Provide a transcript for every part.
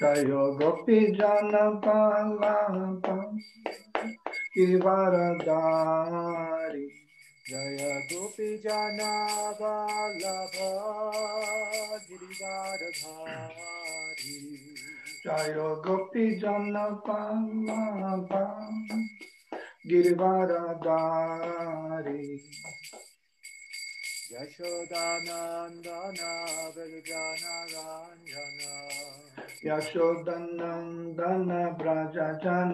कयो गोपी जन पाला की वरदारी जय गोपी जन बल्लभ गिरिवारधारी जय गोपी जन पाला गिरिवारधारी यशोदानन्दना ब्रजनरञ्जना यशोदनन्दन ब्रजनरञ्जन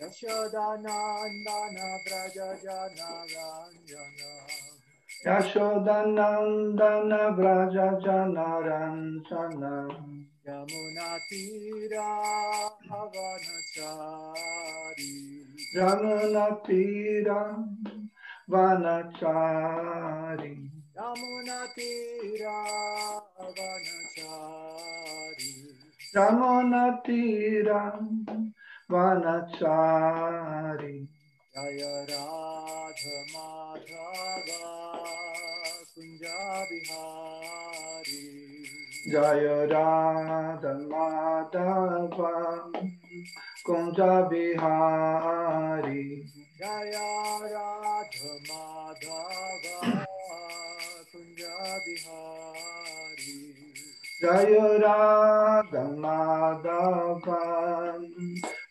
Yashodanandan ब्रजनरञ्जन यशोदनन्दन ब्रजनरञ्जन यमुनातीरा भवनचारी यमुनातीरा Vanachari Yamunatira Vanachari Yamunatira Vanachari Jaya Radha Madhava Kunja Bihari Jaya Radha Madhava Kunja Bihari Jaya Radha Madhava Kunja Bihari Jaya Radha Madhava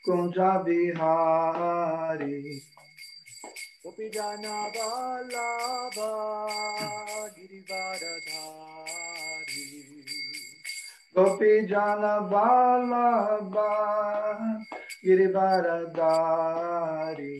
Kunja Bihari Gopijana Vallabha Girivaradhari Gopijana Vallabha Girivaradhari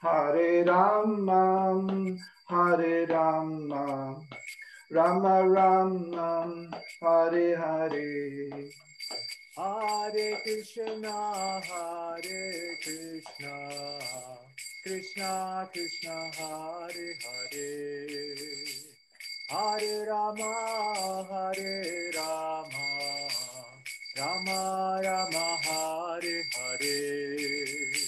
Hare Rama Hare Rama Rama Rama Hare Hare. Hare Krishna Hare Krishna Krishna Krishna Hare Hare. Hare Rama Hare Rama Rama Rama Hare Hare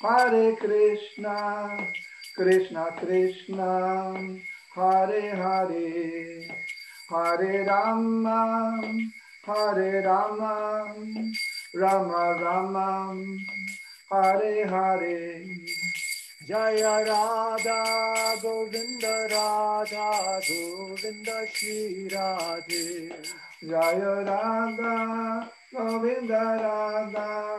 Hare Krishna, Krishna Krishna, Hare Hare, Hare Rama, Hare Rama, Rama Rama, Hare Hare. Jaya Radha Govinda Radha Govinda Shri Radhe Jaya Radha, Govinda Radha,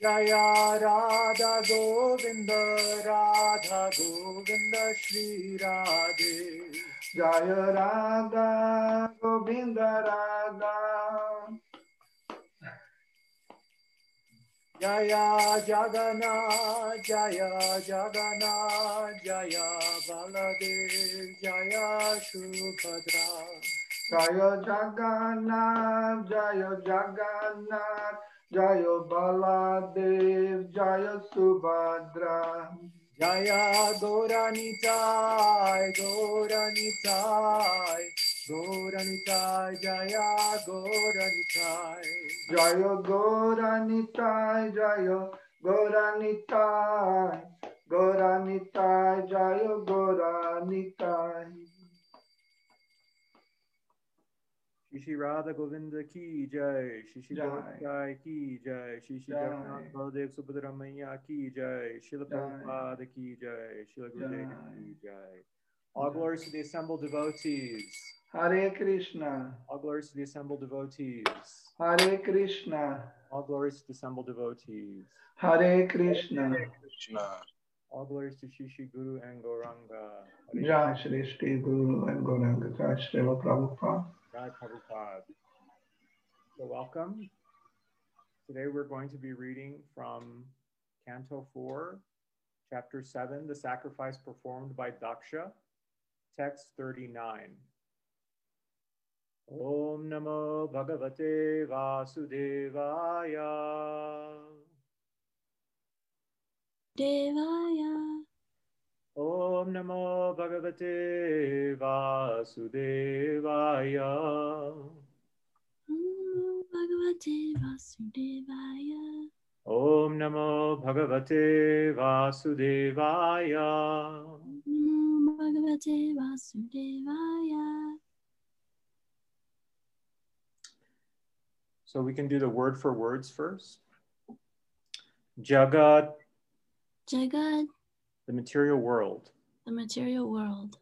Jaya Radha Govinda Radha Govinda Shri Radhe Jaya Radha, Govinda Radha. Jaya Jagannath Jaya Jagannath Jaya Jaya Jaya Jaya Jaya Baladev, Jaya Subhadra. Jaya Gauranitai Gauranitai Gauranitai Jaya Gauranitai Jaya Gauranitai, Jaya Gauranitai, Gauranitai, Jaya Gauranitai. Shishi Radha Govinda ki jai, Shishi Jai. Govinda ki jai, Shishi Jai. Jagannath Baladev Subhadra Maya ki jai, Shila Jai. Prabhupada ki jai, Srila Gurudev Jai. ki jai. All glories to the assembled devotees. Hare Krishna, All glories to the assembled devotees. Hare Krishna, All glories to the assembled devotees. Hare Krishna. All glories to Sri Sri Guru and Gauranga. Hare Jai Shri Shri Guru and Gauranga Jai Srila Prabhupada. Jai Prabhupada. So welcome. Today we're going to be reading from Canto 4, Chapter 7, The Sacrifice Performed by Daksha, text 39. Om Namo Bhagavate Vasudevaya. Devaya. Om Namo Bhagavate Vasudevaya. Namo Bhagavate Vasudevaya. Om Namo Bhagavate Vasudevaya. Namo Bhagavate Vasudevaya. So we can do the word for words first. Jagat, Jagat, the material world. the material world.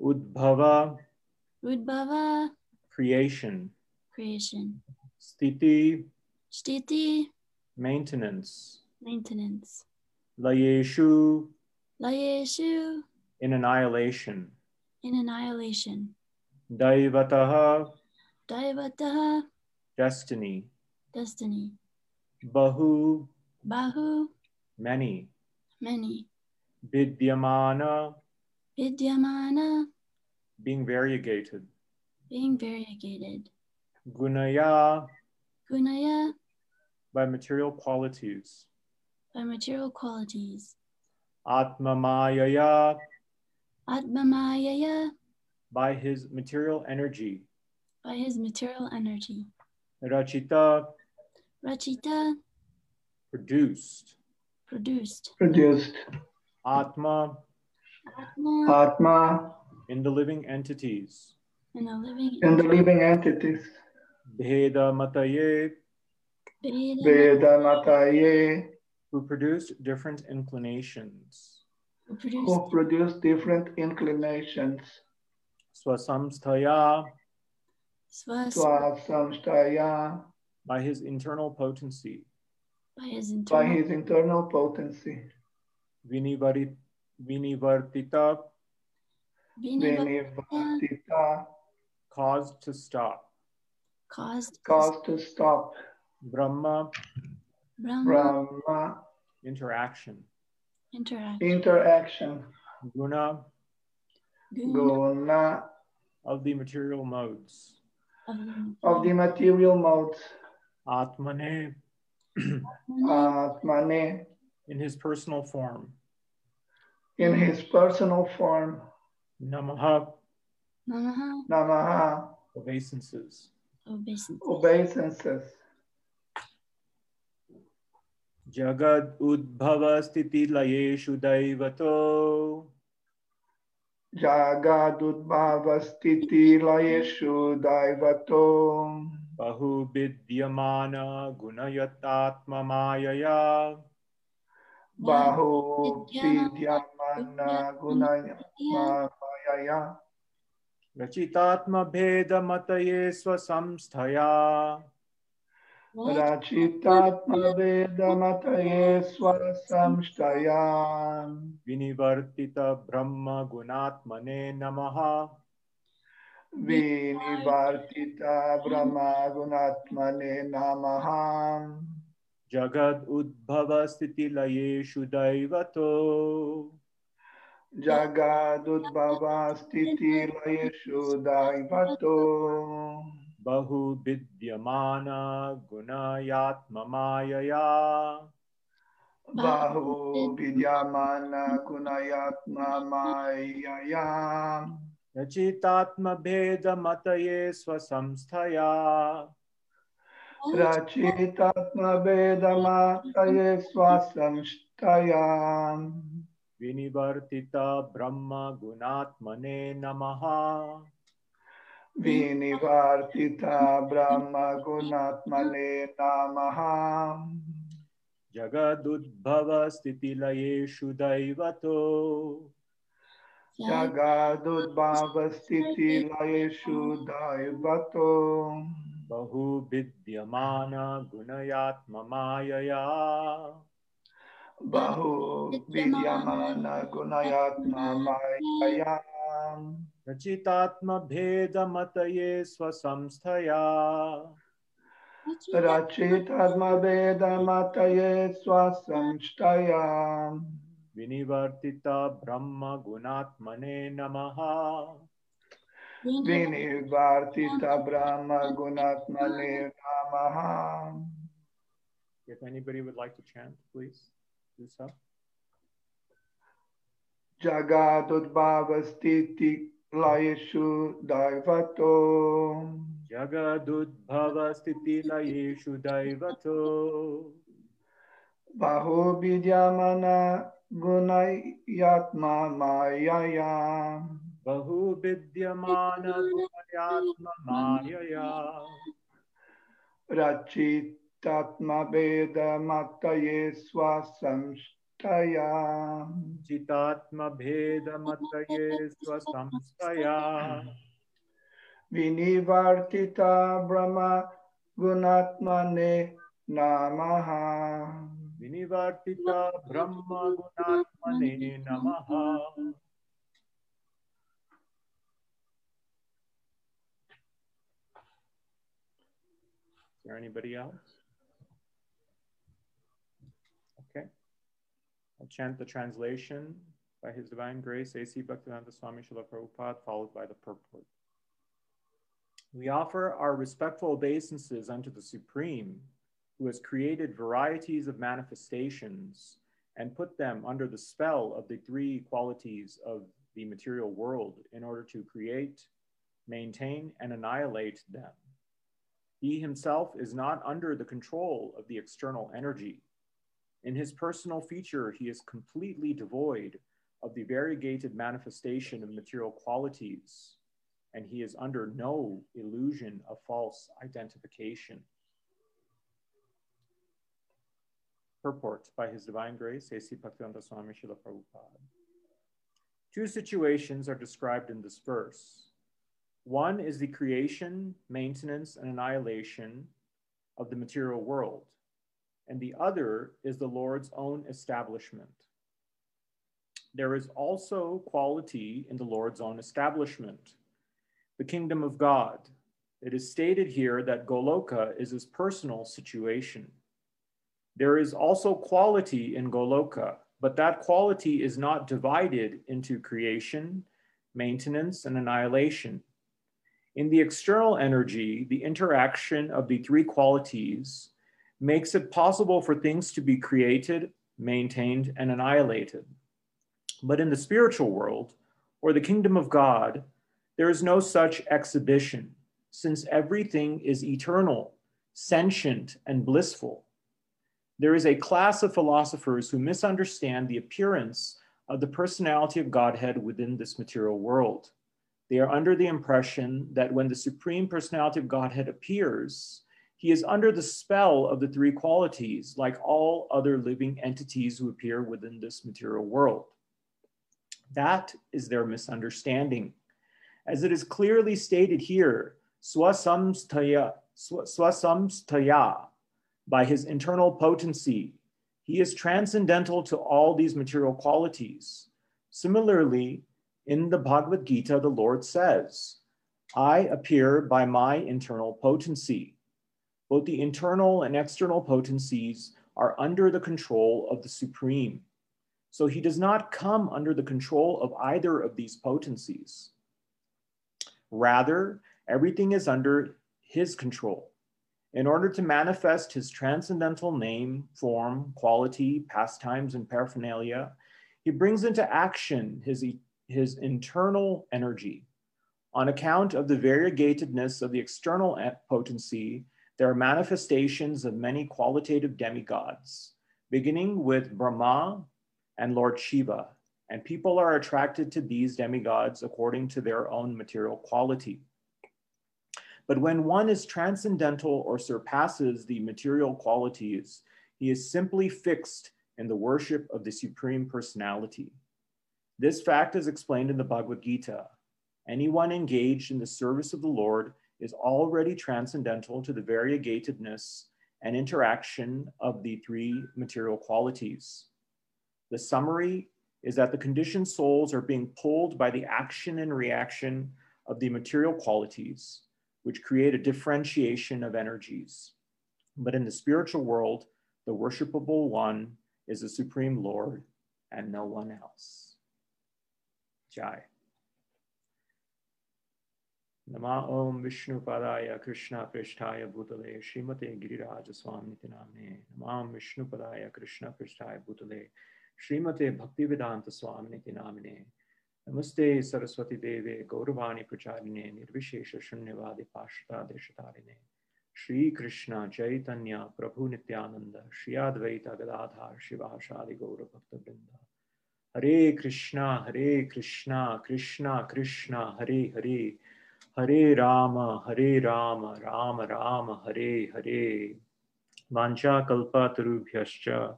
Udbhava, Udbhava, creation. creation. Stiti. Stiti. maintenance. maintenance. Layeshu, Layeshu, in annihilation. in annihilation. Daivataha, Daivataha, destiny. destiny. Bahu, Bahu, many. many. Vidyamana, Vidyamana, being variegated. being variegated. Gunaya, Gunaya, by material qualities. by material qualities. Atmamayaya, Atmamayaya, by his material energy. by his material energy. Rachita, Rachita, produced. produced. Produced Atma, Atma, Atma in the living entities. in the living in the living entities. Bheda Mataye, Veda, Vedanataye, who produced different inclinations. who produced who produce different inclinations. Swasamsthaya, Swas Swasamstaya, by his internal potency. by his by his internal potency. Vinivari, Vinivartita, Viniva Vinivatita, caused to stop. caused cause to stop. Brahma, Brahma. Brahma, interaction. interact. interaction. Guna, Guna, Guna, of the material modes. of the of the material modes, Atmane. Atmane, in his personal form. in his personal form, Namaha Namaha Namaha, obeisances. obeisance. obeisances. Jagad Udbhava Stiti Layeshu Daivato Jagadudbhavastiti layeshu daivato Bahu Vidyamana Gunayatatma Mayaya bahu vidyamana gunaya mayaya Rachitatma Bheda Mataye Swasamsthaya rachitatma vedamataye swasamshtaya Vinivartita Brahma Gunatmane Namaha vinivartita brahma gunatmane namaha Jagad Udbhava Stiti Layeshu Daivato jagadudbhava stiti layeshu daivato Bahu Vidyamana Gunayatma Mayaya bahu vidyamana gunayatma mayaya Rachitatma Bheda Mataye Swasamsthaya rachitatma vedamataye swasamshtaya Vinivartita Brahma Gunatmane Namaha vinivartita brahma gunatmane namaha Jagadudbhava Stiti Layeshu Vinivartita Brahma Gunatmane Namaha If anybody would like to chant, please do so. jagadudbhavastiti layeshu daivato Jagadudbhava Stiti Layeshu Daivato bahu vidyamana gunayatma mayaya Bahu Vidyamana Gunayatma Mayaya rachitatma vedamataye swasamshtaya Chitatma Bheda Mataye Swasamstaya vinivartita brahma gunatmane namaha Vinivartita Brahma Gunatmane Namaha Is there anybody else? Okay. I'll chant the translation by His Divine Grace, A.C. Bhaktivedanta Swami Srila Prabhupada, followed by the purport. We offer our respectful obeisances unto the Supreme, who has created varieties of manifestations and put them under the spell of the three qualities of the material world in order to create, maintain, and annihilate them. He himself is not under the control of the external energy. In his personal feature, he is completely devoid of the variegated manifestation of material qualities, and he is under no illusion of false identification. Purport by His Divine Grace, A.C. Bhaktivedanta Swami Srila Prabhupada. Two situations are described in this verse. One is the creation, maintenance, and annihilation of the material world, and the other is the Lord's own establishment. There is also quality in the Lord's own establishment, the kingdom of God. It is stated here that Goloka is his personal situation. There is also quality in Goloka, but that quality is not divided into creation, maintenance, and annihilation. In the external energy, the interaction of the three qualities makes it possible for things to be created, maintained, and annihilated. But in the spiritual world, or the kingdom of God, there is no such exhibition, since everything is eternal, sentient, and blissful. There is a class of philosophers who misunderstand the appearance of the personality of Godhead within this material world. They are under the impression that when the supreme personality of Godhead appears, he is under the spell of the three qualities, like all other living entities who appear within this material world. That is their misunderstanding. As it is clearly stated here, swasamstaya, swasamstaya, by his internal potency, he is transcendental to all these material qualities. Similarly, in the Bhagavad Gita, the Lord says, I appear by my internal potency. Both the internal and external potencies are under the control of the Supreme. So he does not come under the control of either of these potencies. Rather, everything is under his control. In order to manifest his transcendental name, form, quality, pastimes, and paraphernalia, he brings into action his, his internal energy. On account of the variegatedness of the external potency, there are manifestations of many qualitative demigods, beginning with Brahma and Lord Shiva, and people are attracted to these demigods according to their own material quality. But when one is transcendental or surpasses the material qualities, he is simply fixed in the worship of the Supreme Personality. This fact is explained in the Bhagavad Gita. Anyone engaged in the service of the Lord is already transcendental to the variegatedness and interaction of the three material qualities. The summary is that the conditioned souls are being pulled by the action and reaction of the material qualities, which create a differentiation of energies. But in the spiritual world, the worshipable one is the Supreme Lord and no one else. जाए नमा ओम विष्णुपदाय कृष्णा पृष्ठाय भूतले श्रीमते गिरिराज स्वामी नामने नमा। विष्णुपदाय कृष्णा पृष्ठाय भूतले श्रीमते भक्तिवेदांत स्वामी नामने। नमस्ते सरस्वती देवे गौरवाणी प्रचारिणे निर्विशेष शून्यवादि पाश्रता श्री कृष्ण चैतन्य प्रभु नित्यानंद, श्री अद्वैत शिवा शादी गौर भक्त वृंदा Hare Krishna, Hare Krishna, Krishna Krishna, Hare Hare, Hare Rama, Hare Rama, Rama Rama, Hare Hare. Vancha kalpatarubhyascha,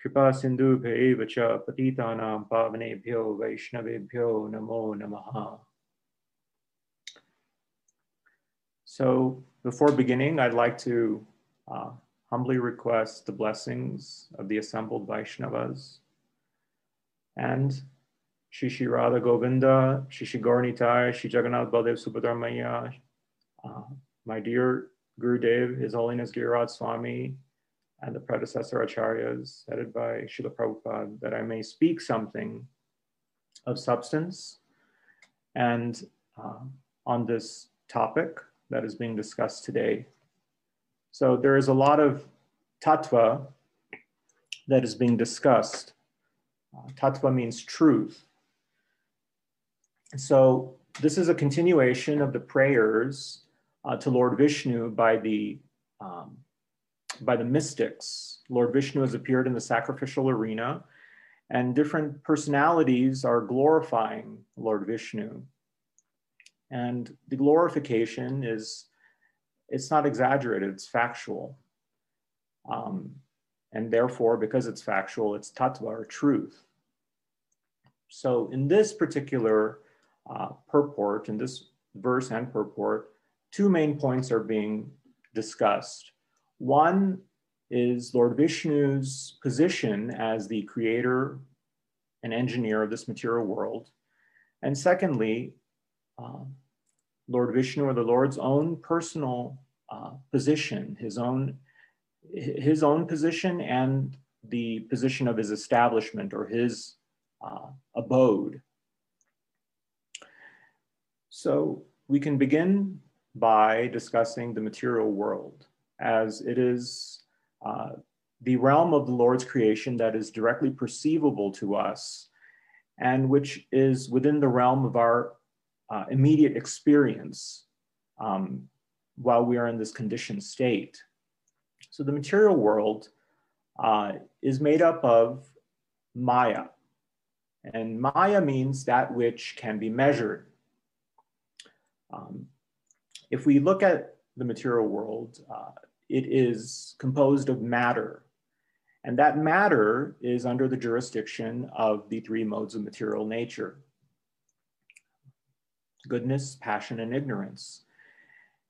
kripa sindhubhya evacha, patitanam pavanebhyo, vaishnavebhyo, namo namaha. So before beginning, I'd like to uh, humbly request the blessings of the assembled Vaishnavas and Sri Sri Radha Govinda, Sri Sri Gaurnitai, Shri Jagannath Baldev Subhadramaya, uh, my dear Gurudev, His Holiness Giriraj Swami, and the predecessor acharyas headed by Srila Prabhupada, that I may speak something of substance and uh, on this topic that is being discussed today. So there is a lot of tattva that is being discussed. Uh, tattva means truth. So this is a continuation of the prayers uh, to Lord Vishnu by the um, by the mystics. Lord Vishnu has appeared in the sacrificial arena, and different personalities are glorifying Lord Vishnu. And the glorification is, it's not exaggerated, it's factual. Um, and therefore, because it's factual, it's tattva or truth. So in this particular uh, purport, in this verse and purport, two main points are being discussed. One is Lord Vishnu's position as the creator and engineer of this material world. And secondly, uh, Lord Vishnu or the Lord's own personal uh, position, his own, his own position and the position of his establishment or his uh, abode. So we can begin by discussing the material world, as it is uh, the realm of the Lord's creation that is directly perceivable to us and which is within the realm of our uh, immediate experience um, while we are in this conditioned state. So the material world uh, is made up of Maya. And Maya means that which can be measured. Um, if we look at the material world, uh, it is composed of matter. And that matter is under the jurisdiction of the three modes of material nature goodness, passion, and ignorance.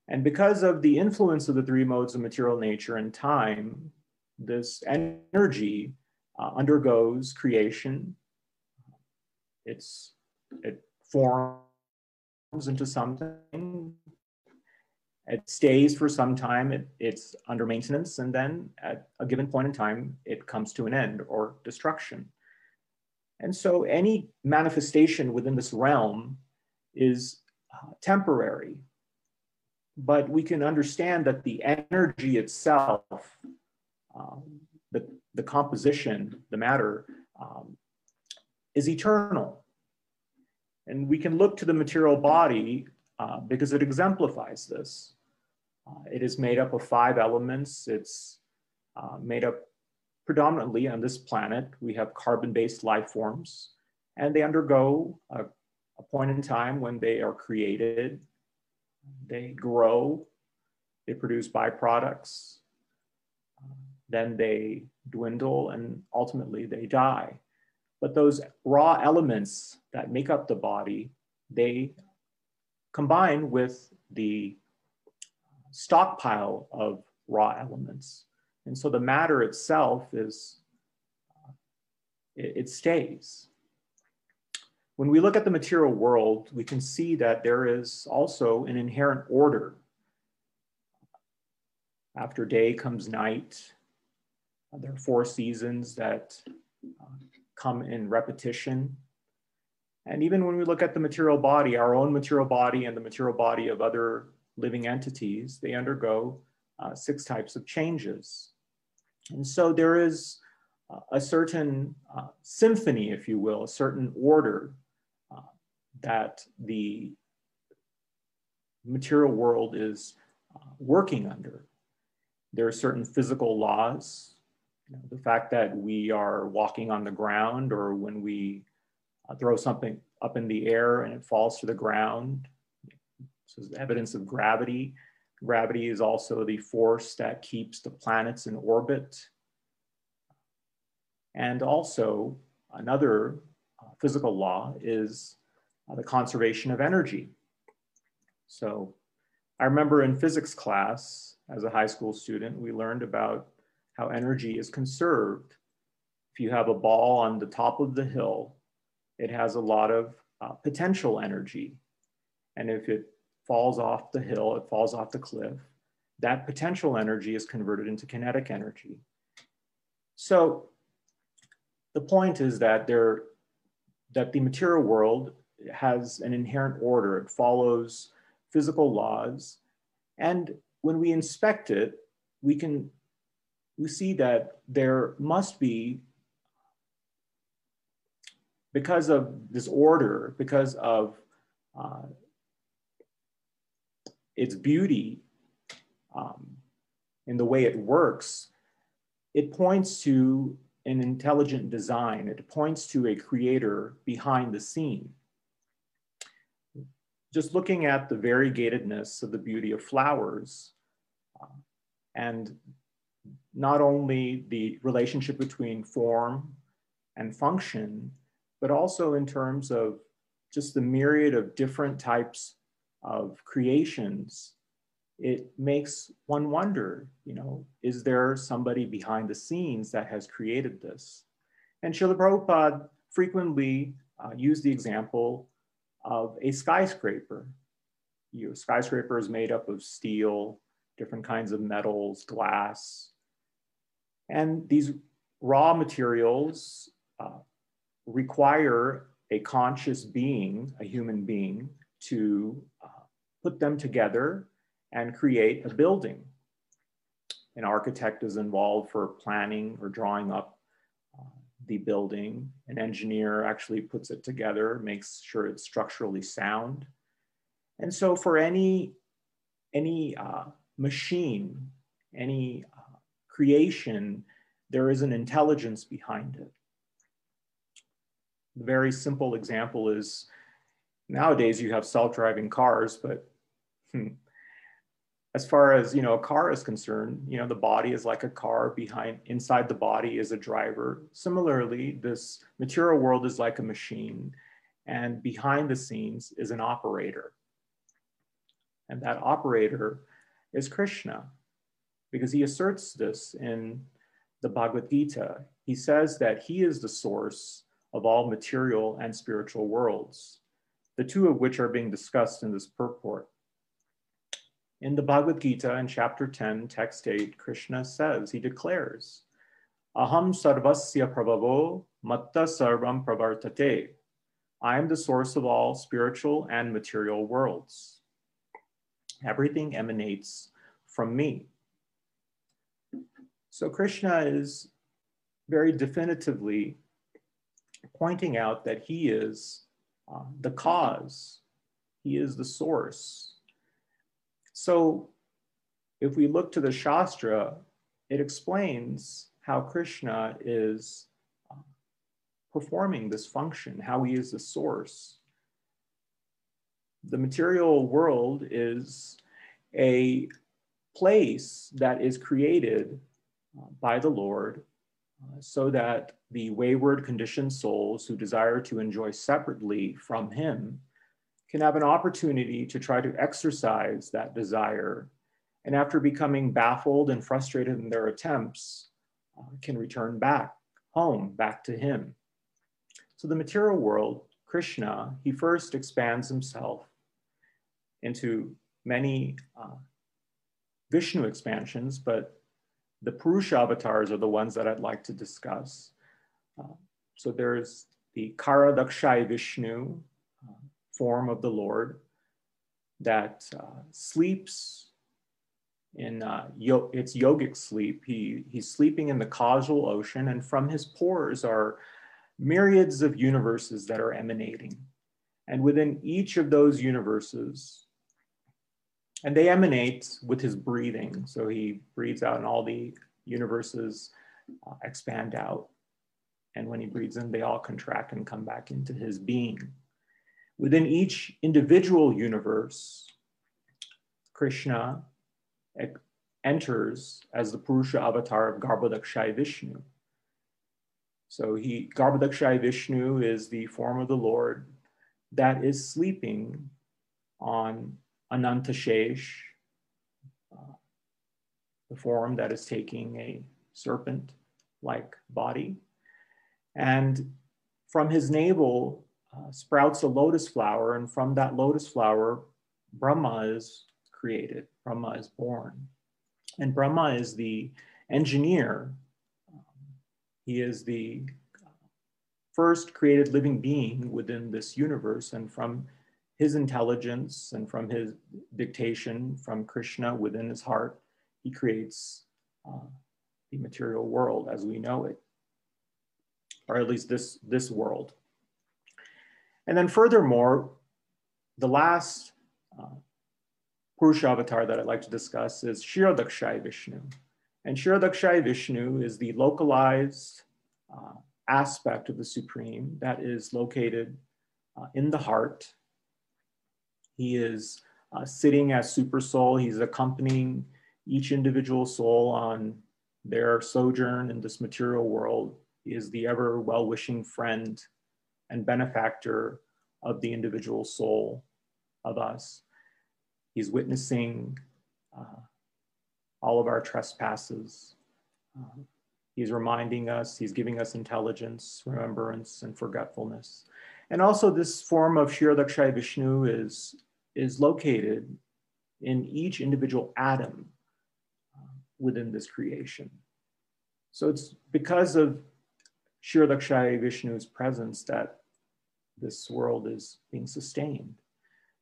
And because of the influence of the three modes of material nature and time, this energy uh, undergoes creation. It's, it forms into something. It stays for some time, it, it's under maintenance, and then at a given point in time, it comes to an end or destruction. And so any manifestation within this realm is uh, temporary, but we can understand that the energy itself, um, the, the composition, the matter, um, is eternal. And we can look to the material body uh, because it exemplifies this. Uh, it is made up of five elements. It's uh, made up predominantly on this planet. We have carbon-based life forms, and they undergo a, a point in time when they are created they grow, they produce byproducts, then they dwindle, and ultimately they die. But those raw elements that make up the body, they combine with the stockpile of raw elements. And so the matter itself is, it, it stays. When we look at the material world, we can see that there is also an inherent order. After day comes night. There are four seasons that uh, come in repetition. And even when we look at the material body, our own material body and the material body of other living entities, they undergo uh, six types of changes. And so there is uh, a certain uh, symphony, if you will, a certain order that the material world is uh, working under. There are certain physical laws. You know, the fact that we are walking on the ground or when we uh, throw something up in the air and it falls to the ground. This is evidence of gravity. Gravity is also the force that keeps the planets in orbit. And also another uh, physical law is the conservation of energy. So I remember in physics class as a high school student, we learned about how energy is conserved. If you have a ball on the top of the hill, it has a lot of uh, potential energy. And if it falls off the hill, it falls off the cliff, that potential energy is converted into kinetic energy. So the point is that there, that the material world has an inherent order. It follows physical laws. And when we inspect it, we can we see that there must be because of this order, because of uh, its beauty um, in the way it works, it points to an intelligent design. It points to a creator behind the scene just looking at the variegatedness of the beauty of flowers uh, and not only the relationship between form and function, but also in terms of just the myriad of different types of creations, it makes one wonder, you know, is there somebody behind the scenes that has created this? And Srila Prabhupada frequently uh, used the example of a skyscraper. Your skyscraper is made up of steel, different kinds of metals, glass. And these raw materials uh, require a conscious being, a human being, to uh, put them together and create a building. An architect is involved for planning or drawing up the building. An engineer actually puts it together, makes sure it's structurally sound. And so for any, any uh, machine, any uh, creation, there is an intelligence behind it. The very simple example is nowadays you have self-driving cars, but hmm, as far as you know a car is concerned you know the body is like a car behind inside the body is a driver. Similarly this material world is like a machine and behind the scenes is an operator. And that operator is krishna because he asserts this in the bhagavad gita. He says that he is the source of all material and spiritual worlds the two of which are being discussed in this purport in the Bhagavad Gita in chapter 10, text 8, Krishna says, he declares, Aham sarvasya prabhavo matta sarvam pravartate. I am the source of all spiritual and material worlds. Everything emanates from me. So Krishna is very definitively pointing out that he is uh, the cause, he is the source, so if we look to the Shastra, it explains how Krishna is uh, performing this function, how he is the source. The material world is a place that is created uh, by the Lord uh, so that the wayward conditioned souls who desire to enjoy separately from him can have an opportunity to try to exercise that desire. And after becoming baffled and frustrated in their attempts, uh, can return back home, back to Him. So, the material world, Krishna, he first expands himself into many uh, Vishnu expansions, but the Purusha avatars are the ones that I'd like to discuss. Uh, so, there's the Karanodakashayi Vishnu, form of the Lord that uh, sleeps in uh, yo- it's yogic sleep. He, he's sleeping in the causal ocean, and from his pores are myriads of universes that are emanating. And within each of those universes, and they emanate with his breathing. So he breathes out, and all the universes uh, expand out. And when he breathes in, they all contract and come back into his being. Within each individual universe, Krishna enters as the Purusha avatar of Garbhodakshaya Vishnu. So he, Vishnu is the form of the Lord that is sleeping on Anantashesh, uh, the form that is taking a serpent-like body. And from his navel uh, sprouts a lotus flower, and from that lotus flower, Brahma is created, Brahma is born. And Brahma is the engineer. He is the first created living being within this universe, and from his intelligence and from his dictation from Krishna within his heart, he creates uh, the material world as we know it, or at least this, this world. And then furthermore, the last uh, Purusha avatar that I'd like to discuss is Kshirodakshaya Vishnu. And Kshirodakshaya Vishnu is the localized uh, aspect of the Supreme that is located uh, in the heart. He is uh, sitting as Super Soul. He's accompanying each individual soul on their sojourn in this material world. He is the ever well-wishing friend and benefactor of the individual soul of us. He's witnessing uh, all of our trespasses. Uh, he's reminding us, he's giving us intelligence, remembrance, and forgetfulness. And also this form of Kshirodakshaya Vishnu is, is located in each individual atom uh, within this creation. So it's because of Kshirodakashayi Vishnu's presence that this world is being sustained.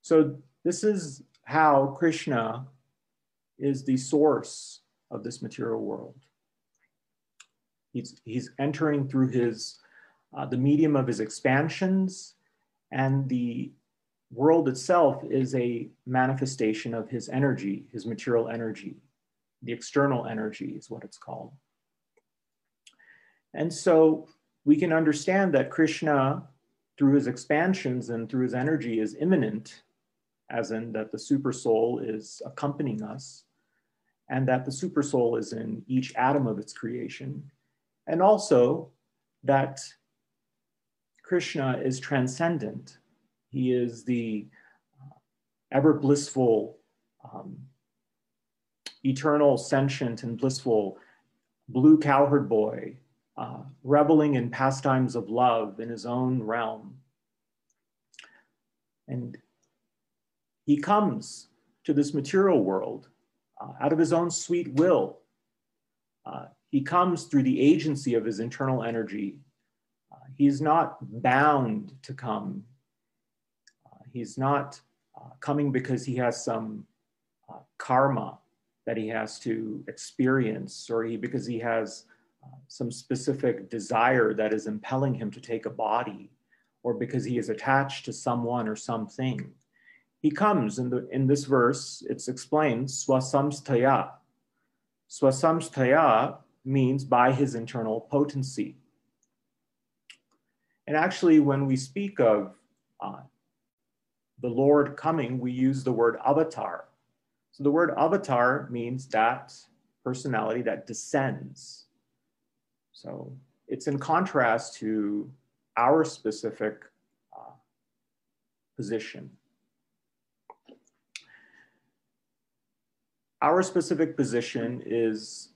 So this is how Krishna is the source of this material world. He's, he's entering through his, uh, the medium of his expansions, and the world itself is a manifestation of his energy, his material energy. The external energy is what it's called. And so we can understand that Krishna, through his expansions and through his energy, is immanent, as in that the super soul is accompanying us, and that the super soul is in each atom of its creation, and also that Krishna is transcendent. He is the uh, ever blissful, um, eternal, sentient, and blissful blue cowherd boy uh, reveling in pastimes of love in his own realm. And he comes to this material world uh, out of his own sweet will. Uh, he comes through the agency of his internal energy. Uh, he's not bound to come. Uh, he's not uh, coming because he has some karma that he has to experience or he, because he has some specific desire that is impelling him to take a body, or because he is attached to someone or something. He comes in, the, in this verse, it's explained, swasamstaya. Swasamstaya means by his internal potency. And actually, when we speak of uh, the Lord coming, we use the word avatar. So the word avatar means that personality that descends. So it's in contrast to our specific uh, position. Our specific position is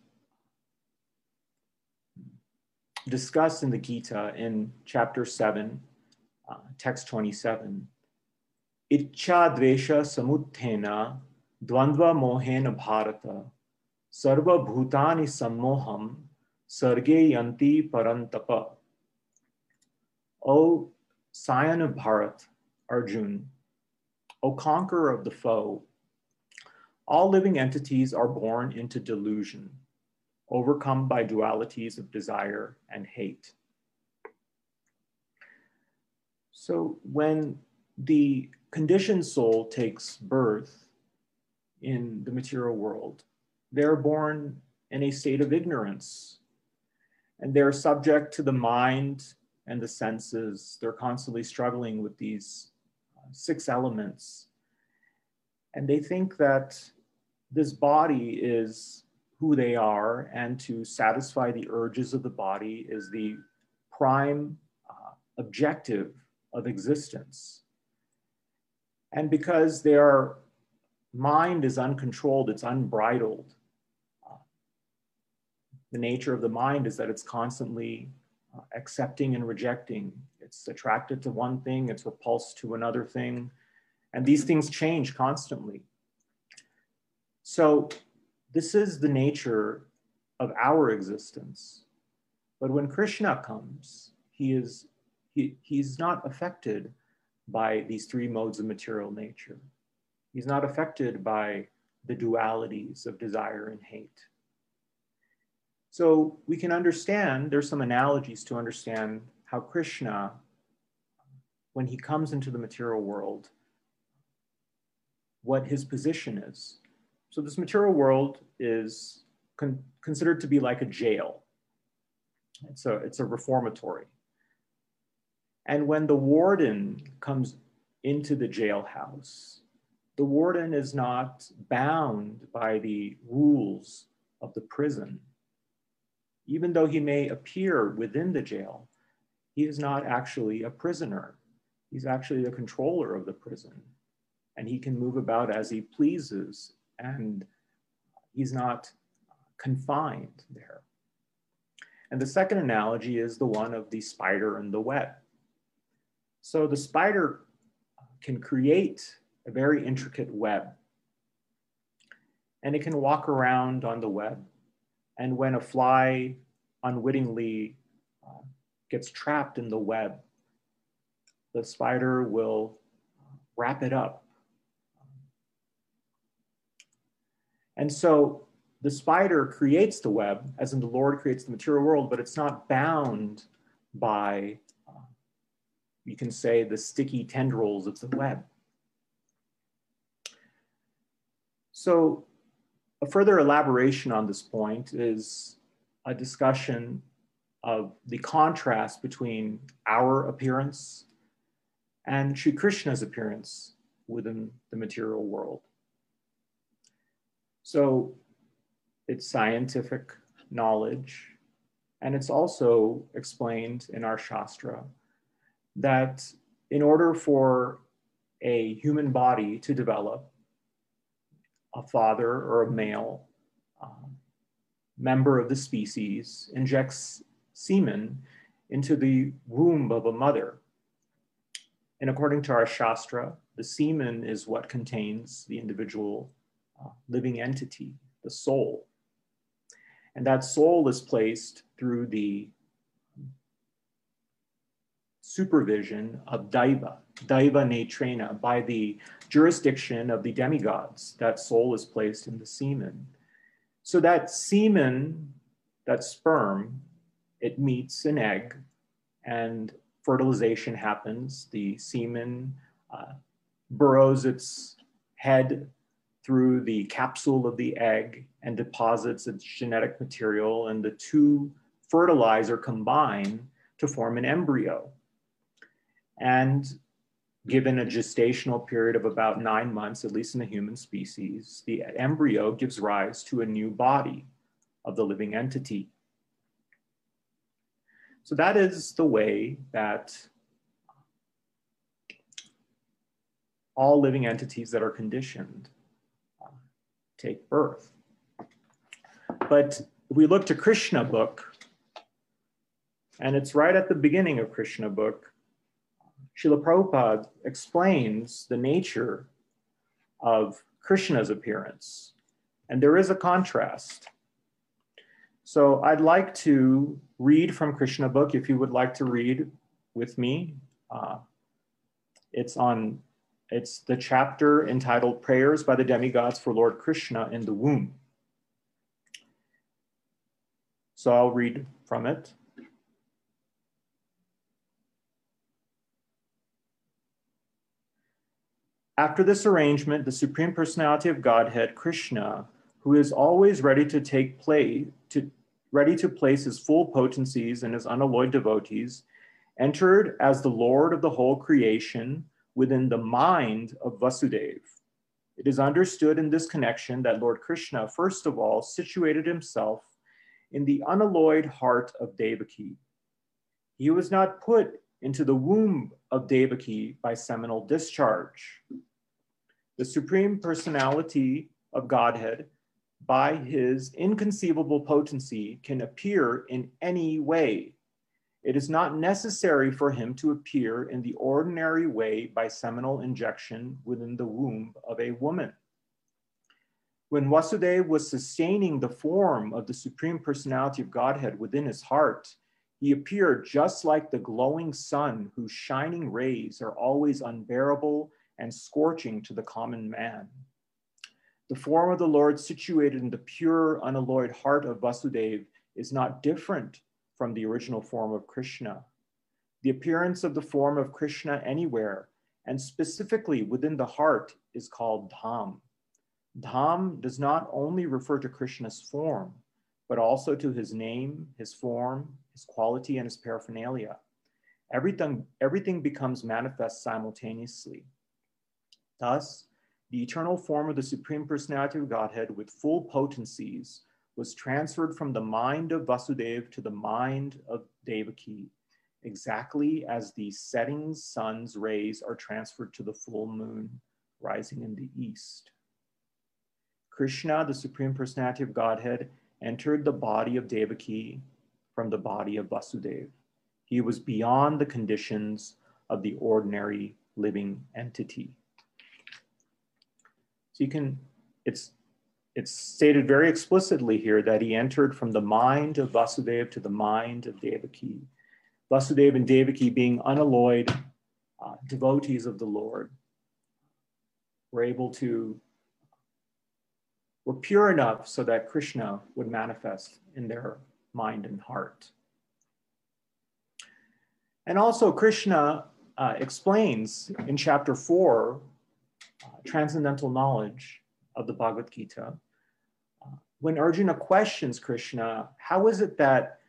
discussed in the Gita in chapter 7, uh, text 27. Icha dvesha samuthena dvandva mohena bharata sarva bhutani sammoham Yanti Parantapa. O scion of Bharat, Arjun, O conqueror of the foe, all living entities are born into delusion, overcome by dualities of desire and hate. So when the conditioned soul takes birth in the material world, they're born in a state of ignorance and they're subject to the mind and the senses. They're constantly struggling with these uh, six elements. And they think that this body is who they are, and to satisfy the urges of the body is the prime uh, objective of existence. And because their mind is uncontrolled, it's unbridled, the nature of the mind is that it's constantly uh, accepting and rejecting. It's attracted to one thing, it's repulsed to another thing. And these things change constantly. So, this is the nature of our existence. But when Krishna comes, he is he, he's not affected by these three modes of material nature. He's not affected by the dualities of desire and hate. So we can understand, there's some analogies to understand how Krishna, when he comes into the material world, what his position is. So this material world is con considered to be like a jail. It's a, it's a reformatory. And when the warden comes into the jailhouse, the warden is not bound by the rules of the prison even though he may appear within the jail, he is not actually a prisoner. He's actually the controller of the prison. And he can move about as he pleases, and he's not confined there. And the second analogy is the one of the spider and the web. So the spider can create a very intricate web, and it can walk around on the web and when a fly unwittingly uh, gets trapped in the web, the spider will wrap it up. And so the spider creates the web, as in the Lord creates the material world, but it's not bound by, uh, you can say, the sticky tendrils of the web. So a further elaboration on this point is a discussion of the contrast between our appearance and Sri Krishna's appearance within the material world. So it's scientific knowledge, and it's also explained in our Shastra that in order for a human body to develop, a father or a male um, member of the species injects semen into the womb of a mother. And according to our Shastra, the semen is what contains the individual uh, living entity, the soul. And that soul is placed through the supervision of Daiva, Daiva Netrena, by the jurisdiction of the demigods. That soul is placed in the semen. So that semen, that sperm, it meets an egg and fertilization happens. The semen uh, burrows its head through the capsule of the egg and deposits its genetic material, and the two fertilize or combine to form an embryo. And given a gestational period of about nine months, at least in the human species, the embryo gives rise to a new body of the living entity. So that is the way that all living entities that are conditioned take birth. But we look to Krishna book, and it's right at the beginning of Krishna book, Srila Prabhupada explains the nature of Krishna's appearance. And there is a contrast. So I'd like to read from Krishna book if you would like to read with me. Uh, it's on it's the chapter entitled Prayers by the Demigods for Lord Krishna in the Womb. So I'll read from it. After this arrangement, the Supreme Personality of Godhead, Krishna, who is always ready to take play, to ready to place his full potencies in his unalloyed devotees, entered as the Lord of the whole creation within the mind of Vasudeva. It is understood in this connection that Lord Krishna, first of all, situated himself in the unalloyed heart of Devaki. He was not put into the womb of Devaki by seminal discharge. The Supreme Personality of Godhead, by his inconceivable potency, can appear in any way. It is not necessary for him to appear in the ordinary way by seminal injection within the womb of a woman. When Vasudeva was sustaining the form of the Supreme Personality of Godhead within his heart, he appeared just like the glowing sun whose shining rays are always unbearable and scorching to the common man. The form of the Lord situated in the pure, unalloyed heart of Vasudeva is not different from the original form of Krishna. The appearance of the form of Krishna anywhere, and specifically within the heart, is called Dham. Dham does not only refer to Krishna's form, but also to his name, his form, his quality, and his paraphernalia. Everything, everything becomes manifest simultaneously. Thus, the eternal form of the Supreme Personality of Godhead with full potencies was transferred from the mind of Vasudeva to the mind of Devaki, exactly as the setting sun's rays are transferred to the full moon rising in the east. Krishna, the Supreme Personality of Godhead, entered the body of Devaki from the body of Vasudeva. He was beyond the conditions of the ordinary living entity. So you can, it's, it's stated very explicitly here that he entered from the mind of Vasudeva to the mind of Devaki. Vasudeva and Devaki being unalloyed uh, devotees of the Lord were able to were pure enough so that Krishna would manifest in their mind and heart. And also, Krishna uh, explains in chapter four uh, transcendental knowledge of the Bhagavad Gita. Uh, when Arjuna questions Krishna, how is it that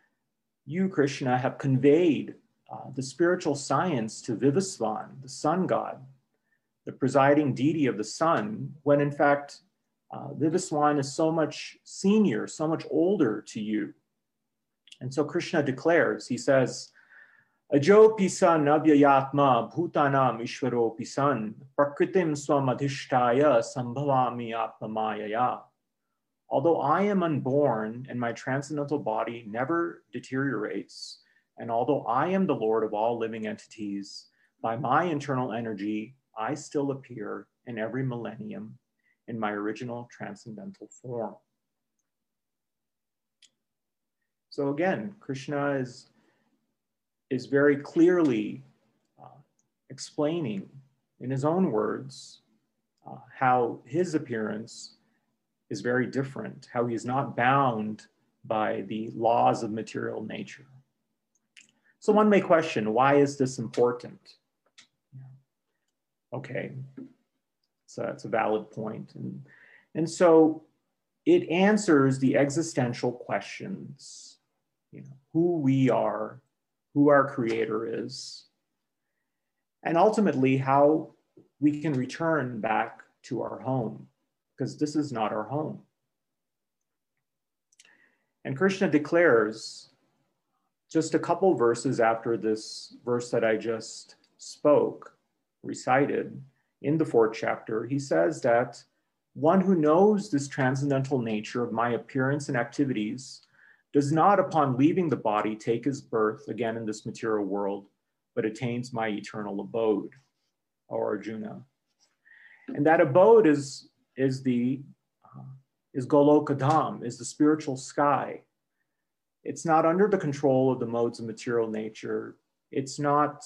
you, Krishna, have conveyed uh, the spiritual science to Vivasvan, the sun god, the presiding deity of the sun, when in fact uh, Vivasvan is so much senior, so much older to you. And so Krishna declares, he says, Ajo pisan avyayatma bhutanam ishvaro pisan prakritim swamadhishtaya sambhavami atmamayaya. Although I am unborn and my transcendental body never deteriorates, and although I am the Lord of all living entities, by my internal energy, I still appear in every millennium in my original transcendental form. So again, Krishna is, is very clearly uh, explaining in his own words uh, how his appearance is very different, how he is not bound by the laws of material nature. So one may question, why is this important? Okay, so that's a valid point. And, and so it answers the existential questions, you know, who we are, who our creator is, and ultimately how we can return back to our home because this is not our home. And Krishna declares just a couple verses after this verse that I just spoke, recited in the fourth chapter, he says that one who knows this transcendental nature of my appearance and activities does not, upon leaving the body, take his birth again in this material world, but attains my eternal abode, O Arjuna. And that abode is is the uh, is Goloka Dham, is the spiritual sky. It's not under the control of the modes of material nature. It's not,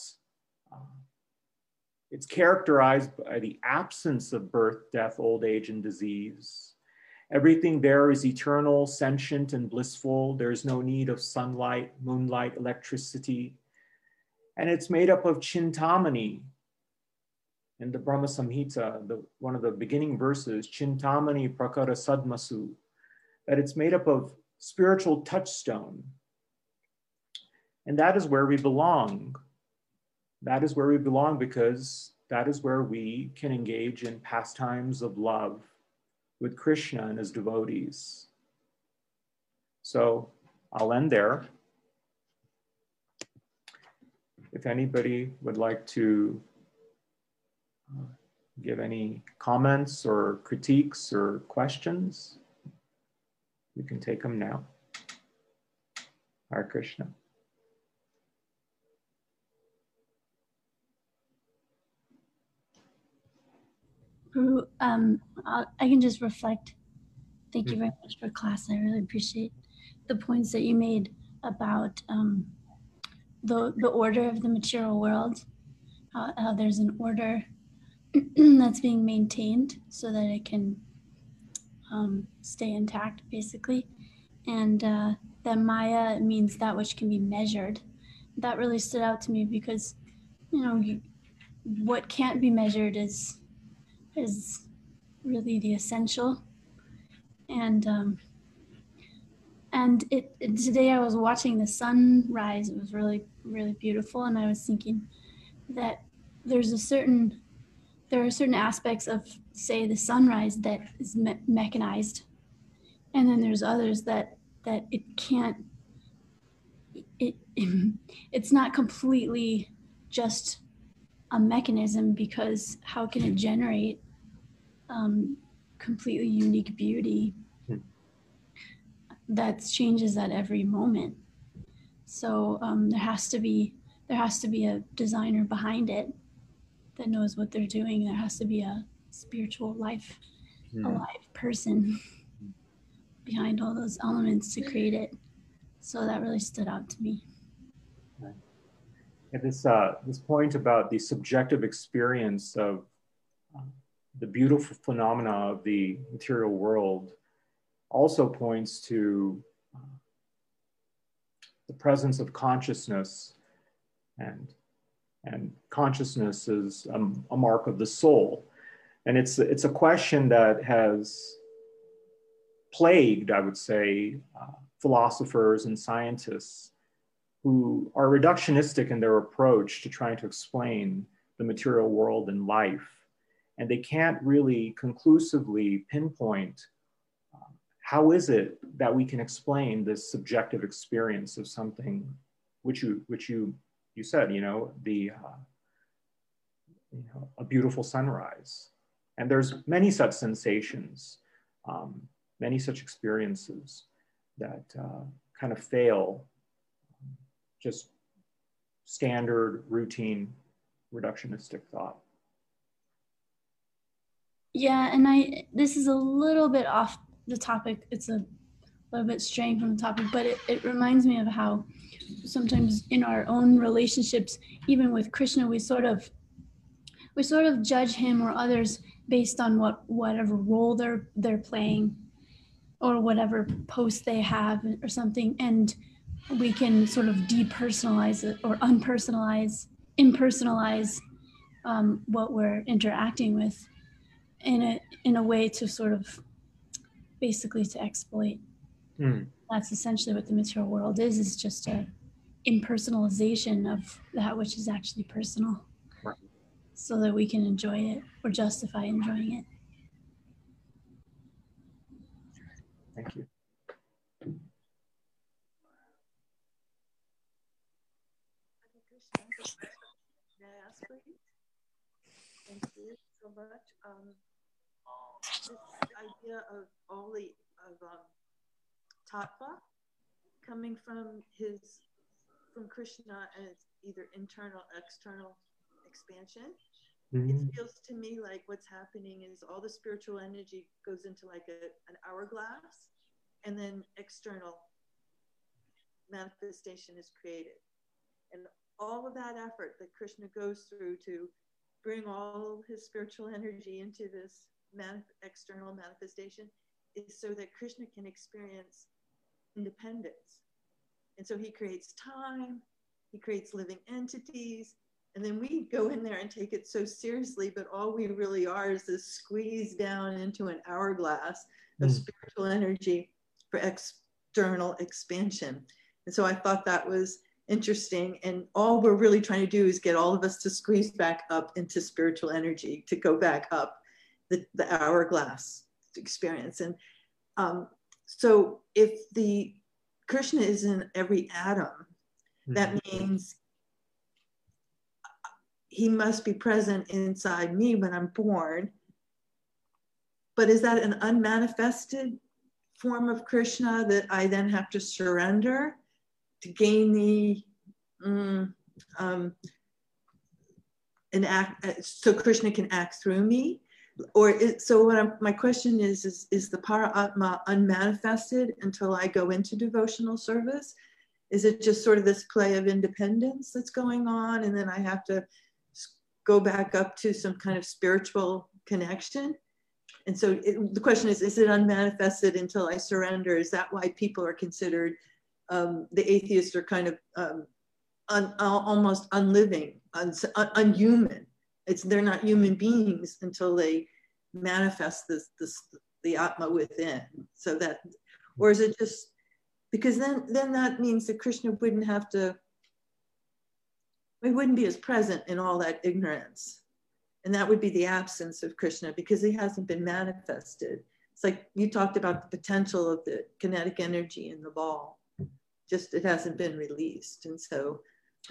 uh, it's characterized by the absence of birth, death, old age, and disease. Everything there is eternal, sentient, and blissful. There's no need of sunlight, moonlight, electricity. And it's made up of chintamani, in the Brahma Samhita, the, one of the beginning verses, Chintamani Prakara Sadmasu, that it's made up of spiritual touchstone. And that is where we belong. That is where we belong because that is where we can engage in pastimes of love with Krishna and his devotees. So I'll end there. If anybody would like to uh, give any comments or critiques or questions, we can take them now. Hare Krishna. Um, i can just reflect. Thank you hmm. very much for class. I really appreciate the points that you made about um, the the order of the material world. How, how there's an order that's being maintained so that it can um, stay intact, basically. And uh, that Maya means that which can be measured. That really stood out to me because, you know, you, what can't be measured is is really the essential. And um, and it, it today I was watching the sunrise. It was really really beautiful, and I was thinking that there's a certain there are certain aspects of say the sunrise that is me- mechanized and then there's others that that it can't it it's not completely just a mechanism because how can it generate um, completely unique beauty hmm. that changes at every moment so um, there has to be there has to be a designer behind it that knows what they're doing. There has to be a spiritual life, mm. alive person behind all those elements to create it. So that really stood out to me. This uh, this point about the subjective experience of uh, the beautiful phenomena of the material world also points to uh, the presence of consciousness and and consciousness is a, a, mark of the soul. And it's it's a question that has plagued i would say uh, philosophers and scientists who are reductionistic in their approach to trying to explain the material world and life. And they can't really conclusively pinpoint how is it that we can explain this subjective experience of something which you which you you said you know the uh, you know a beautiful sunrise. And there's many such sensations um, many such experiences that uh, kind of fail just standard routine reductionistic thought yeah and i this is a little bit off the topic. It's a little bit straying from the topic, but it, it reminds me of how sometimes in our own relationships, even with Krishna, we sort of we sort of judge him or others based on what whatever role they're they're playing or whatever post they have or something and we can sort of depersonalize it or unpersonalize impersonalize um, what we're interacting with in a in a way to sort of basically to exploit. Mm. That's essentially what the material world is, is just a impersonalization of that which is actually personal. Right. So that we can enjoy it or justify enjoying it. Thank you. So much. Um, this idea of only of um, tattva coming from his from Krishna as either internal, external expansion. Mm-hmm. It feels to me like what's happening is all the spiritual energy goes into like a, an hourglass, and then external manifestation is created. And all of that effort that Krishna goes through to bring all his spiritual energy into this external manifestation is so that Krishna can experience independence. And so he creates time, he creates living entities, and then we go in there and take it so seriously, but all we really are is this squeeze down into an hourglass of mm. spiritual energy for external expansion. And so I thought that was interesting. And all we're really trying to do is get all of us to squeeze back up into spiritual energy, to go back up the, the hourglass experience. And um, so if the Krishna is in every atom, mm-hmm. that means he must be present inside me when I'm born. But is that an unmanifested form of Krishna that I then have to surrender to gain the mm, um, an act so Krishna can act through me? or is, so what I'm, my question is, is, is the Paramatma unmanifested until I go into devotional service? Is it just sort of this play of independence that's going on? And then I have to go back up to some kind of spiritual connection? And so it, the question is, is it unmanifested until I surrender? Is that why people are considered, um, the atheists are kind of um, un, almost unliving, un, un, unhuman? it's they're not human beings until they manifest this this the atma within. So that or is it just because then then that means that krishna wouldn't have to we wouldn't be as present in all that ignorance. And that would be the absence of krishna because he hasn't been manifested. It's like you talked about the potential of the kinetic energy in the ball just it hasn't been released and so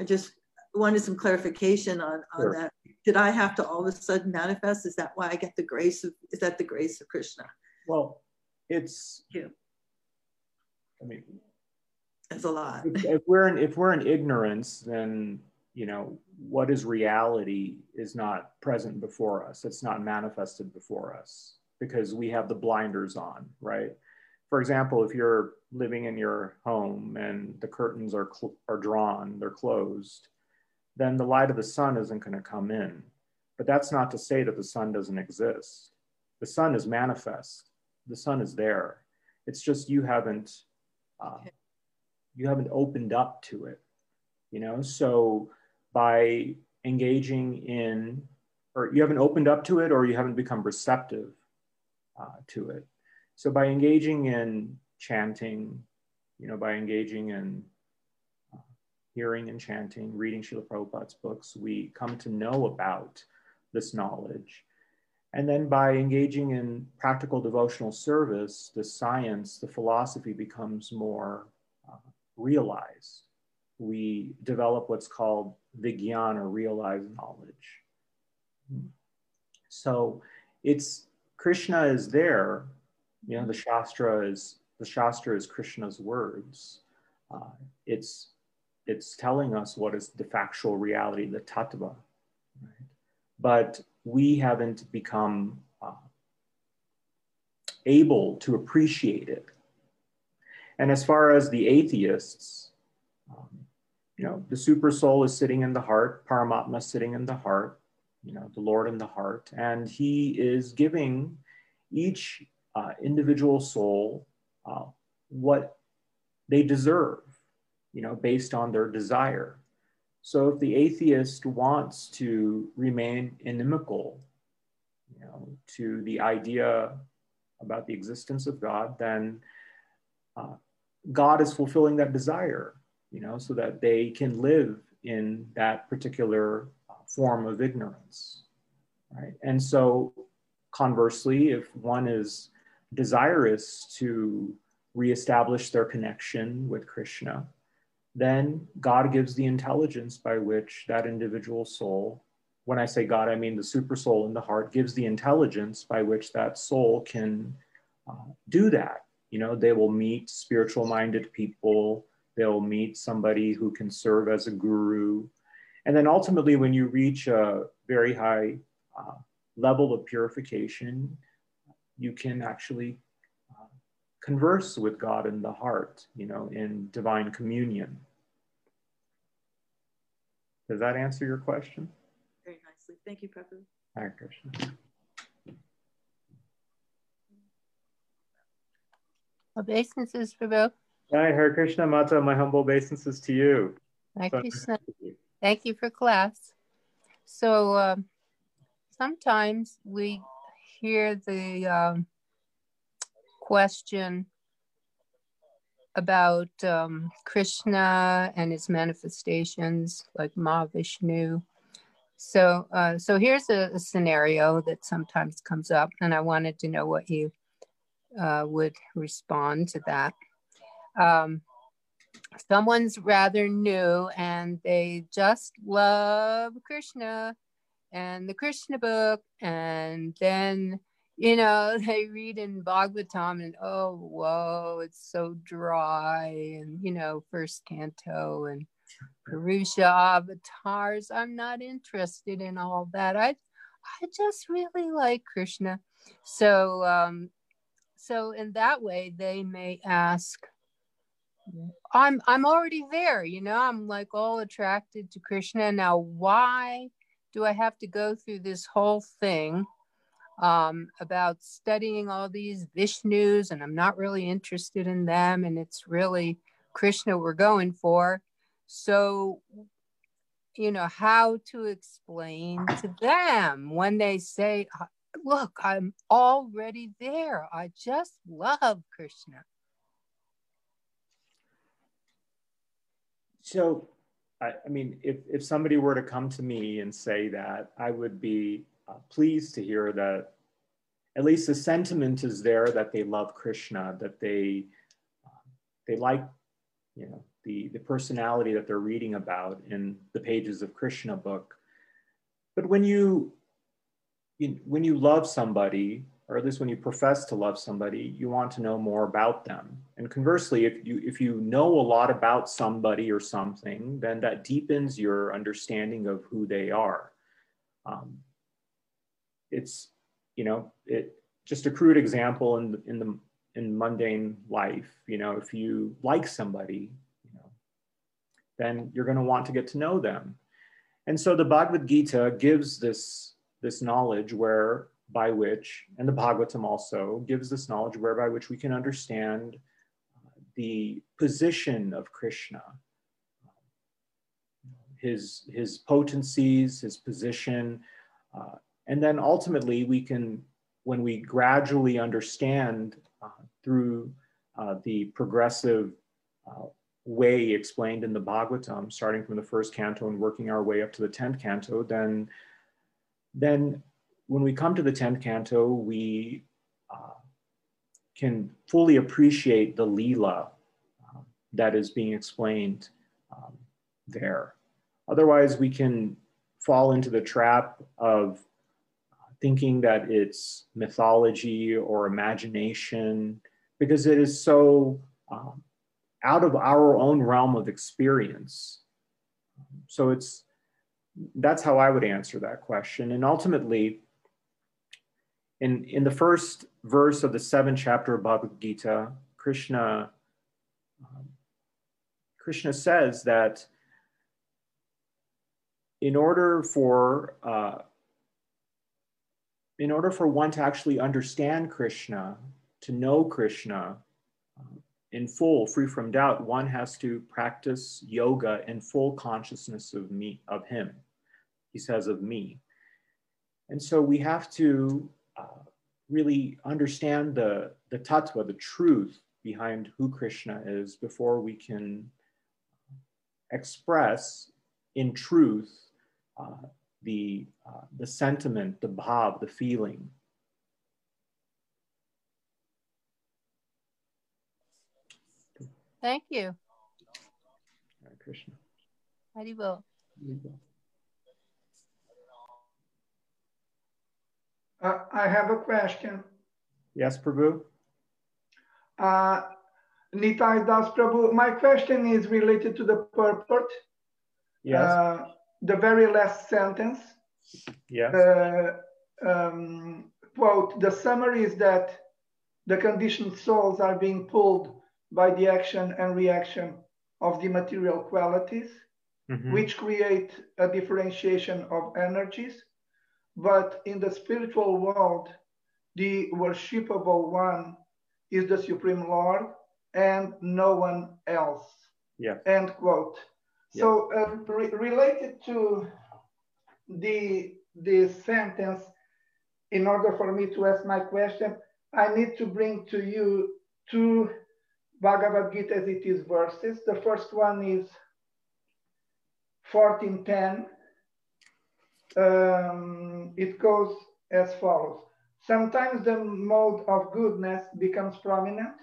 i just wanted some clarification on, on sure. that. Did I have to all of a sudden manifest? Is that why I get the grace of, is that the grace of Krishna? Well, it's, yeah. I mean, it's a lot. If, if we're in, if we're in ignorance, then, you know, what is reality is not present before us. It's not manifested before us because we have the blinders on, right? For example, if you're living in your home and the curtains are, cl- are drawn, they're closed, then the light of the sun isn't going to come in. But that's not to say that the sun doesn't exist. The sun is manifest, the sun is there. It's just you haven't uh, you haven't opened up to it. You know, so by engaging in, or you haven't opened up to it, or you haven't become receptive uh, to it. So by engaging in chanting, you know, by engaging in uh, hearing and chanting, reading Srila Prabhupada's books, we come to know about this knowledge. And then by engaging in practical devotional service, the science, the philosophy becomes more uh, realized. We develop what's called vigyan or realized knowledge. So it's Krishna is there, you know, the Shastra is the Shastra is Krishna's words. Uh, it's it's telling us what is the factual reality, the tattva. Right? But we haven't become uh, able to appreciate it. And as far as the atheists, um, you know, the super soul is sitting in the heart, Paramatma sitting in the heart, you know, the Lord in the heart, and He is giving each uh, individual soul uh, what they deserve, you know, based on their desire. So if the atheist wants to remain inimical, you know, to the idea about the existence of God, then uh, God is fulfilling that desire, you know, so that they can live in that particular uh, form of ignorance, right? And so, conversely, if one is desirous to reestablish their connection with Krishna, then God gives the intelligence by which that individual soul, when I say God, I mean the super soul in the heart, gives the intelligence by which that soul can uh, do that. You know, they will meet spiritual minded people, they'll meet somebody who can serve as a guru. And then ultimately, when you reach a very high uh, level of purification, you can actually converse with God in the heart, you know, in divine communion. Does that answer your question? Very nicely. Thank you, Prabhu. Hare Krishna. Obeisances, Prabhu. Hi, Hare Krishna Mata. My humble obeisances to you. Hare So- Krishna. Thank you for class. So um, sometimes we hear the um, question about um, Krishna and his manifestations, like Mahavishnu. So, uh, so here's a, a scenario that sometimes comes up, and I wanted to know what you uh, would respond to that. Um, someone's rather new and they just love Krishna and the Krishna book, and then you know they read in Bhagavatam and oh whoa, it's so dry, and you know first canto and Purusha avatars. I'm not interested in all that. I I just really like Krishna. So um, so in that way they may ask i'm i'm already there you know i'm like all attracted to krishna now why do i have to go through this whole thing um, about studying all these vishnus and i'm not really interested in them and it's really krishna we're going for? So you know how to explain to them when they say look i'm already there. I just love krishna. So, I, I mean, if, if somebody were to come to me and say that, I would be uh, pleased to hear that at least the sentiment is there that they love Krishna, that they uh, they like, you know, the the personality that they're reading about in the pages of Krishna book. But when you, you when you love somebody, or at least when you profess to love somebody, you want to know more about them. And conversely, if you if you know a lot about somebody or something, then that deepens your understanding of who they are. Um, it's you know it just a crude example in in the in mundane life. You know, if you like somebody, you know, then you're going to want to get to know them. And so the Bhagavad Gita gives this this knowledge where by which, and the Bhagavatam also gives this knowledge whereby which we can understand the position of Krishna, his, his potencies, his position, uh, and then ultimately we can, when we gradually understand uh, through uh, the progressive uh, way explained in the Bhagavatam, starting from the first canto and working our way up to the 10th canto, then, then when we come to the 10th canto, we uh, can fully appreciate the Leela uh, that is being explained um, there. Otherwise, we can fall into the trap of thinking that it's mythology or imagination because it is so um, out of our own realm of experience. So it's that's how I would answer that question. And ultimately, in, in the first verse of the seventh chapter of Bhagavad Gita, Krishna, um, Krishna says that in order for uh, in order for one to actually understand Krishna, to know Krishna um, in full, free from doubt, one has to practice yoga in full consciousness of me, of him. He says of me. And so we have to uh, really understand the, the tattva, the truth behind who Krishna is before we can express in truth uh, the, uh, the sentiment, the bhav, the feeling. Thank you. Hare Krishna. Hare Haribol. Uh, I have a question. Yes, Prabhu? Uh, Nitai Das Prabhu, my question is related to the purport. Yes. Uh, the very last sentence. yes. Uh, um, quote, the summary is that the conditioned souls are being pulled by the action and reaction of the material qualities, Mhm. which create a differentiation of energies. But in the spiritual world, the worshipable one is the Supreme Lord and no one else. Yeah. End quote. So uh, re- related to the the sentence, in order for me to ask my question, I need to bring to you two Bhagavad Gita as it is verses. The first one is 1410. Um, it goes as follows. Sometimes the mode of goodness becomes prominent,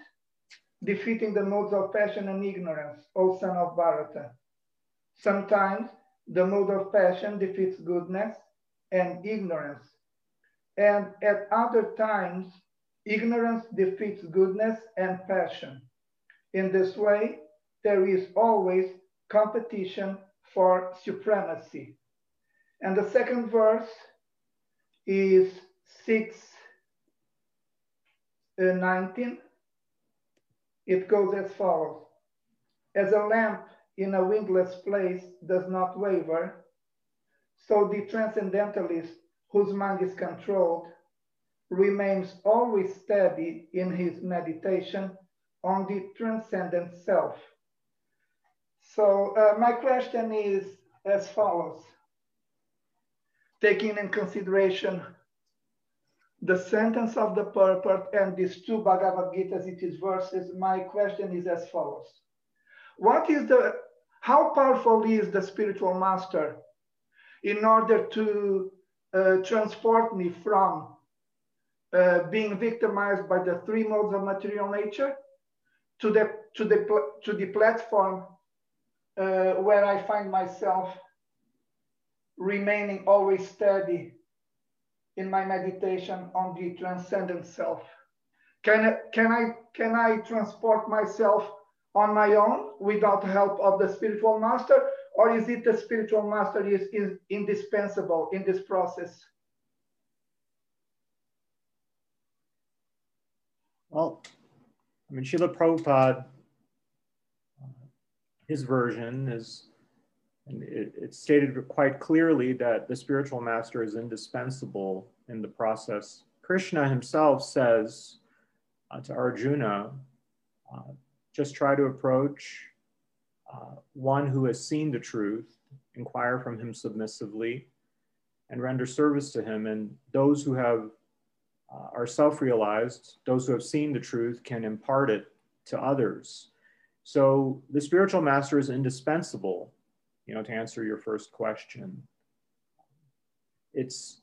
defeating the modes of passion and ignorance, O son of Bharata. Sometimes the mode of passion defeats goodness and ignorance. And at other times, ignorance defeats goodness and passion. In this way, there is always competition for supremacy. And the second verse is 6 uh, 19. It goes as follows As a lamp in a windless place does not waver, so the transcendentalist whose mind is controlled remains always steady in his meditation on the transcendent self. So uh, my question is as follows. Taking in consideration the sentence of the purport and these two Bhagavad Gita's it is verses, my question is as follows. What is the, how powerful is the spiritual master in order to uh, transport me from uh, being victimized by the three modes of material nature to the to the to the platform uh, where I find myself remaining always steady in my meditation on the transcendent self. Can I, can I can I transport myself on my own without help of the spiritual master, or is it the spiritual master is, is indispensable in this process? Well, I mean, Srila Prabhupada, uh, his version is And it, it's stated quite clearly that the spiritual master is indispensable in the process. Krishna himself says uh, to Arjuna, uh, just try to approach uh, one who has seen the truth, inquire from him submissively, and render service to him. And those who have uh, are self-realized, those who have seen the truth can impart it to others. So the spiritual master is indispensable, you know, to answer your first question. It's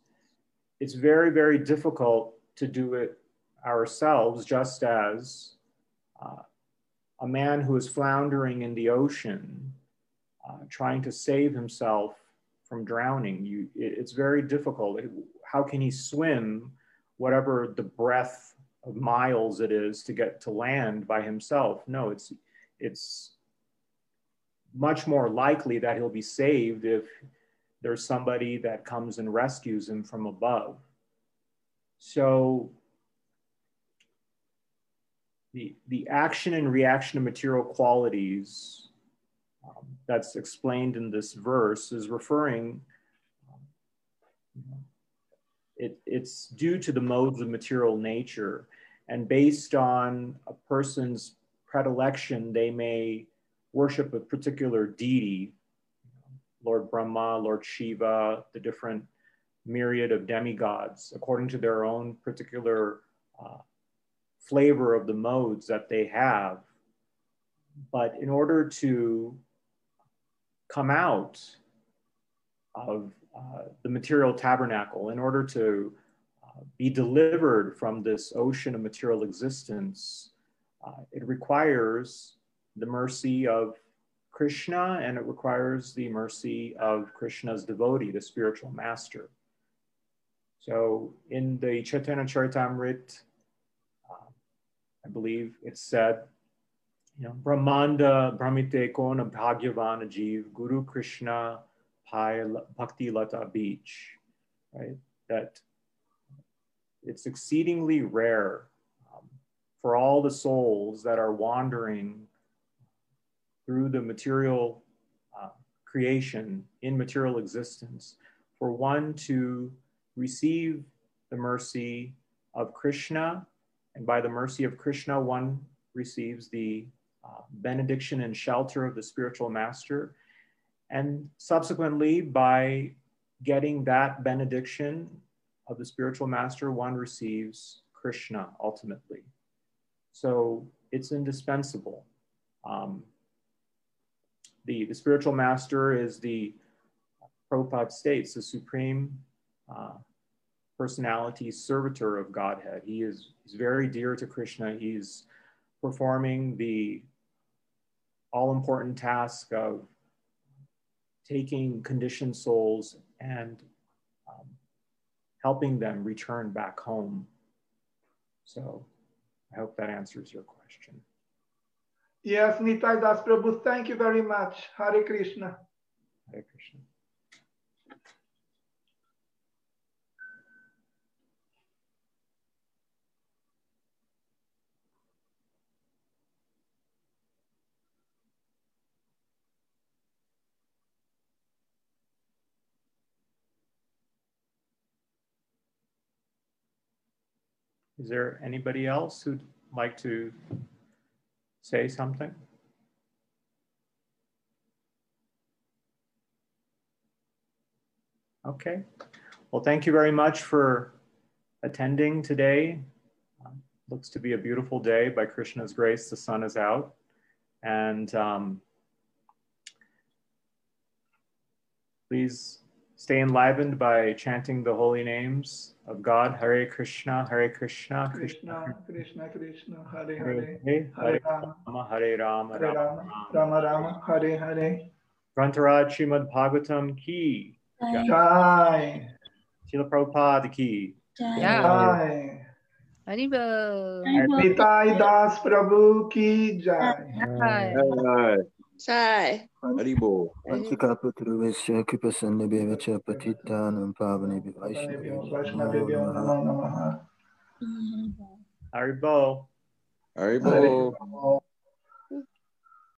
it's very, very difficult to do it ourselves, just as uh, a man who is floundering in the ocean, uh, trying to save himself from drowning. You, it, it's very difficult. How can he swim whatever the breadth of miles it is to get to land by himself? No, it's it's much more likely that he'll be saved if there's somebody that comes and rescues him from above. So the, the action and reaction of material qualities um, that's explained in this verse is referring, um, it, it's due to the modes of material nature. And based on a person's predilection, they may worship a particular deity, Lord Brahma, Lord Shiva, the different myriad of demigods, according to their own particular uh, flavor of the modes that they have. But in order to come out of uh, the material tabernacle, in order to uh, be delivered from this ocean of material existence, uh, it requires the mercy of Krishna and it requires the mercy of Krishna's devotee, the spiritual master. So in the Chaitanya Charitamrita, I believe it's said, you know, Brahmanda Brahmite Kona Bhagyavan Ajiv, Guru Krishna Pai Bhakti Lata Beach, right? That it's exceedingly rare um, for all the souls that are wandering through the material uh, creation in material existence for one to receive the mercy of Krishna and by the mercy of Krishna, one receives the uh, benediction and shelter of the spiritual master. And subsequently, by getting that benediction of the spiritual master, one receives Krishna ultimately. So it's indispensable. Um, the, the spiritual master is the Prabhupada states, the supreme uh, personality servitor of Godhead. He is he's very dear to Krishna. He's performing the all important task of taking conditioned souls and um, helping them return back home. So I hope that answers your question. Yes, Nitai Das Prabhu, thank you very much. Hare Krishna. Hare Krishna. Is there anybody else who'd like to say something? Okay. Well, thank you very much for attending today. Um, looks to be a beautiful day. By Krishna's grace, the sun is out. And um, please stay enlivened by chanting the holy names of God. Hare Krishna, Hare Krishna, Krishna, Krishna, Krishna, Hare Hare, Hare, Hare Rama, Rama, Hare Rama, Hare Rama Rama, Rama. Rama Rama, Hare Hare. Grantaraj Srimad Bhagavatam ki. Jai, Jai, Srila Prabhupada ki. Jai. Yeah. Jai. Haribol. Nitai Das Prabhu ki Jai. Jai. Sai. Haribol. Vanchikapatruvisya kripasanibheva cha patitanam pavanebhyo Vaishnavyo Vaishnavyo Namo Namaha. Haribol. Haribol. Hare